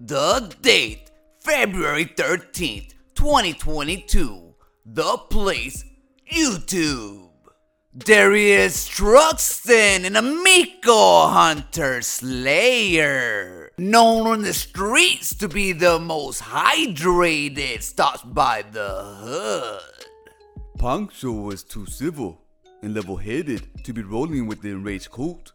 The date, February 13th, 2022. The place, YouTube. Darius Truxton an Amico Hunter Slayer, known on the streets to be the most hydrated, stops by the hood. Pancho was too civil and level headed to be rolling with the enraged cult.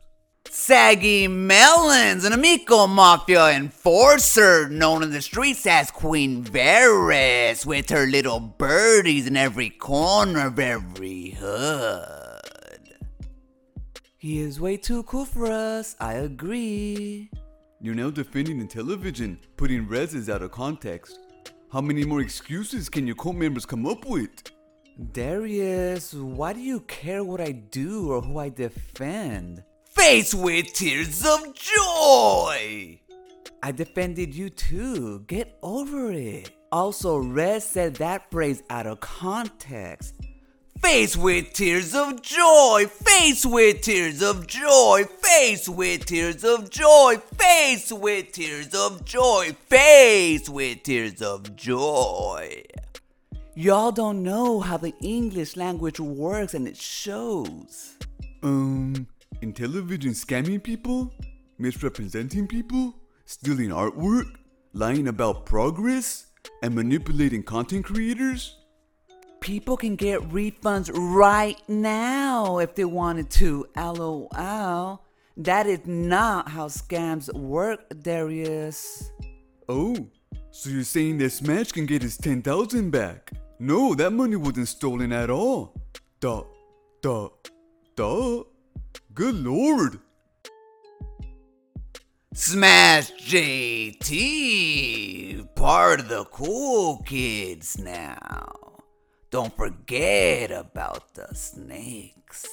Saggy Melons, an Amico Mafia enforcer known in the streets as Queen Varys, with her little birdies in every corner of every hood. He is way too cool for us, I agree. You're now defending the television, putting reses out of context. How many more excuses can your cult members come up with? Darius, why do you care what I do or who I defend? Face with tears of joy! I defended you too. Get over it. Also, Red said that phrase out of context. Face with tears of joy, face with tears of joy, face with tears of joy, face with tears of joy, face with tears of joy. Y'all don't know how the English language works and it shows. Um, Intellivision scamming people, misrepresenting people, stealing artwork, lying about progress, and manipulating content creators? People can get refunds right now if they wanted to. LOL. That is not how scams work, Darius. Oh, so you're saying that Smash can get his 10,000 back? No, that money wasn't stolen at all. Duh, duh, duh. Good lord. Smash JT, part of the cool kids now. Don't forget about the snakes.